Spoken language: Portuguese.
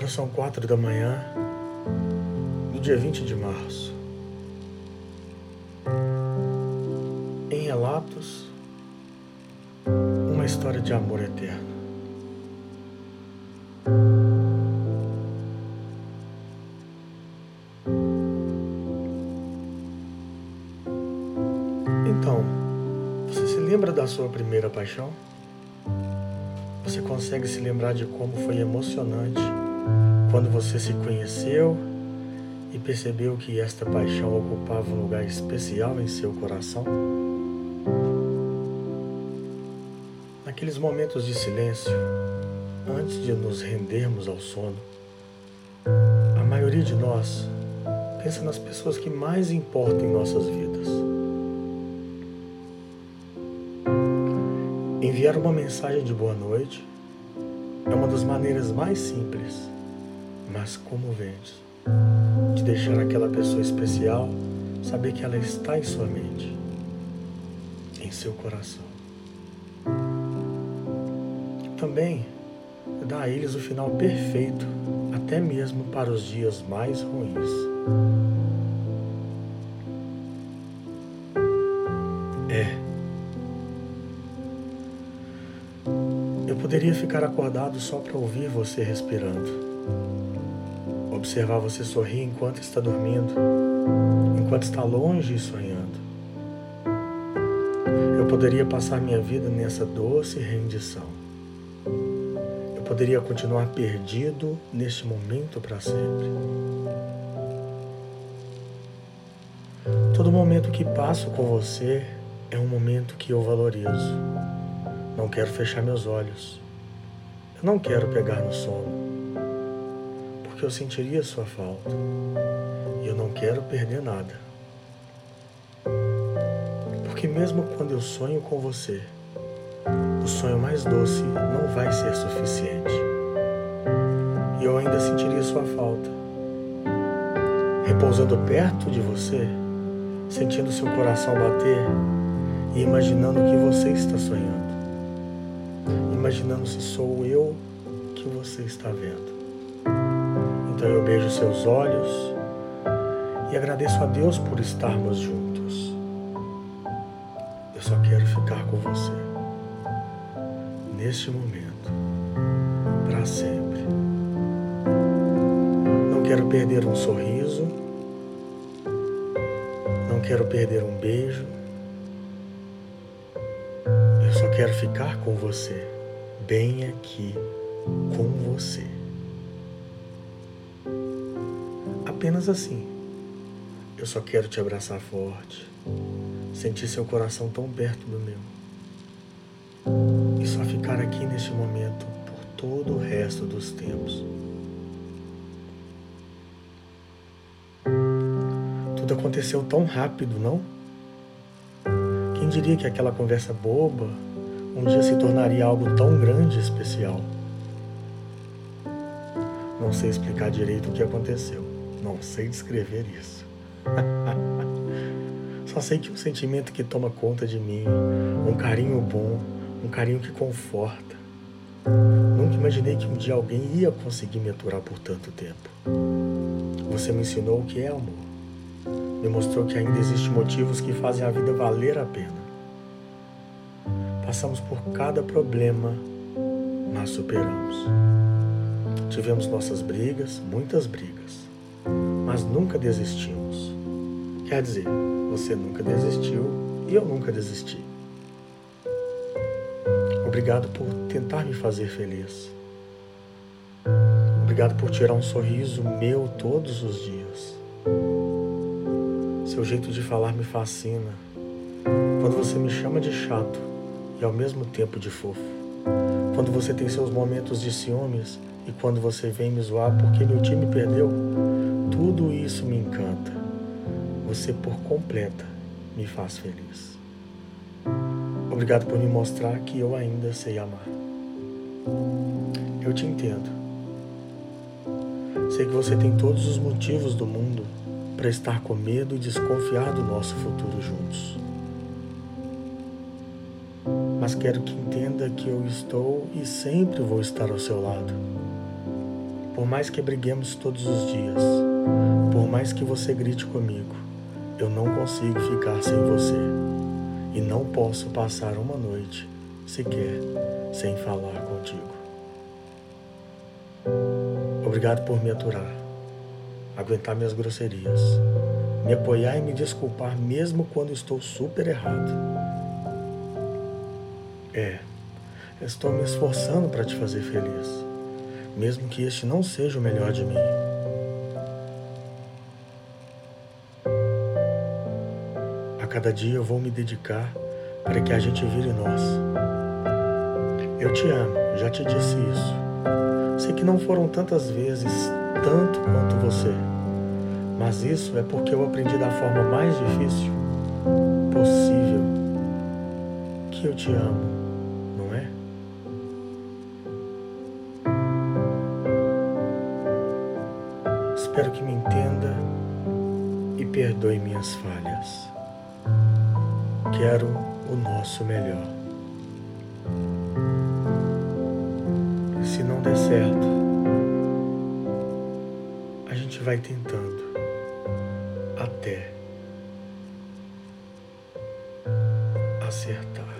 Agora são quatro da manhã, do dia 20 de março. Em relatos, uma história de amor eterno. Então, você se lembra da sua primeira paixão? Você consegue se lembrar de como foi emocionante quando você se conheceu e percebeu que esta paixão ocupava um lugar especial em seu coração? Naqueles momentos de silêncio, antes de nos rendermos ao sono, a maioria de nós pensa nas pessoas que mais importam em nossas vidas. Enviar uma mensagem de boa noite é uma das maneiras mais simples, mas comoventes, de deixar aquela pessoa especial saber que ela está em sua mente, em seu coração. Também dá a eles o final perfeito, até mesmo para os dias mais ruins. É poderia ficar acordado só para ouvir você respirando. Observar você sorrir enquanto está dormindo, enquanto está longe e sonhando. Eu poderia passar minha vida nessa doce rendição. Eu poderia continuar perdido neste momento para sempre. Todo momento que passo com você é um momento que eu valorizo. Não quero fechar meus olhos. Eu não quero pegar no sono, porque eu sentiria sua falta. E eu não quero perder nada. Porque mesmo quando eu sonho com você, o sonho mais doce não vai ser suficiente. E eu ainda sentiria sua falta. Repousando perto de você, sentindo seu coração bater e imaginando que você está sonhando imaginando se sou eu que você está vendo. Então eu beijo seus olhos e agradeço a Deus por estarmos juntos. Eu só quero ficar com você neste momento, para sempre. Não quero perder um sorriso, não quero perder um beijo. Eu só quero ficar com você bem aqui com você. Apenas assim. Eu só quero te abraçar forte, sentir seu coração tão perto do meu. E só ficar aqui neste momento por todo o resto dos tempos. Tudo aconteceu tão rápido, não? Quem diria que aquela conversa boba um dia se tornaria algo tão grande e especial. Não sei explicar direito o que aconteceu. Não sei descrever isso. Só sei que um sentimento que toma conta de mim, um carinho bom, um carinho que conforta. Nunca imaginei que um dia alguém ia conseguir me aturar por tanto tempo. Você me ensinou o que é amor. Me mostrou que ainda existem motivos que fazem a vida valer a pena. Passamos por cada problema, mas superamos. Tivemos nossas brigas, muitas brigas, mas nunca desistimos. Quer dizer, você nunca desistiu e eu nunca desisti. Obrigado por tentar me fazer feliz. Obrigado por tirar um sorriso meu todos os dias. Seu jeito de falar me fascina. Quando você me chama de chato, e ao mesmo tempo de fofo. Quando você tem seus momentos de ciúmes e quando você vem me zoar porque meu time perdeu, tudo isso me encanta. Você por completa me faz feliz. Obrigado por me mostrar que eu ainda sei amar. Eu te entendo. Sei que você tem todos os motivos do mundo para estar com medo e desconfiar do nosso futuro juntos mas quero que entenda que eu estou e sempre vou estar ao seu lado. Por mais que briguemos todos os dias, por mais que você grite comigo, eu não consigo ficar sem você e não posso passar uma noite sequer sem falar contigo. Obrigado por me aturar, aguentar minhas grosserias, me apoiar e me desculpar mesmo quando estou super errado. É, estou me esforçando para te fazer feliz, mesmo que este não seja o melhor de mim. A cada dia eu vou me dedicar para que a gente vire nós. Eu te amo, já te disse isso. Sei que não foram tantas vezes, tanto quanto você, mas isso é porque eu aprendi da forma mais difícil possível que eu te amo Espero que me entenda e perdoe minhas falhas. Quero o nosso melhor. Se não der certo, a gente vai tentando até acertar.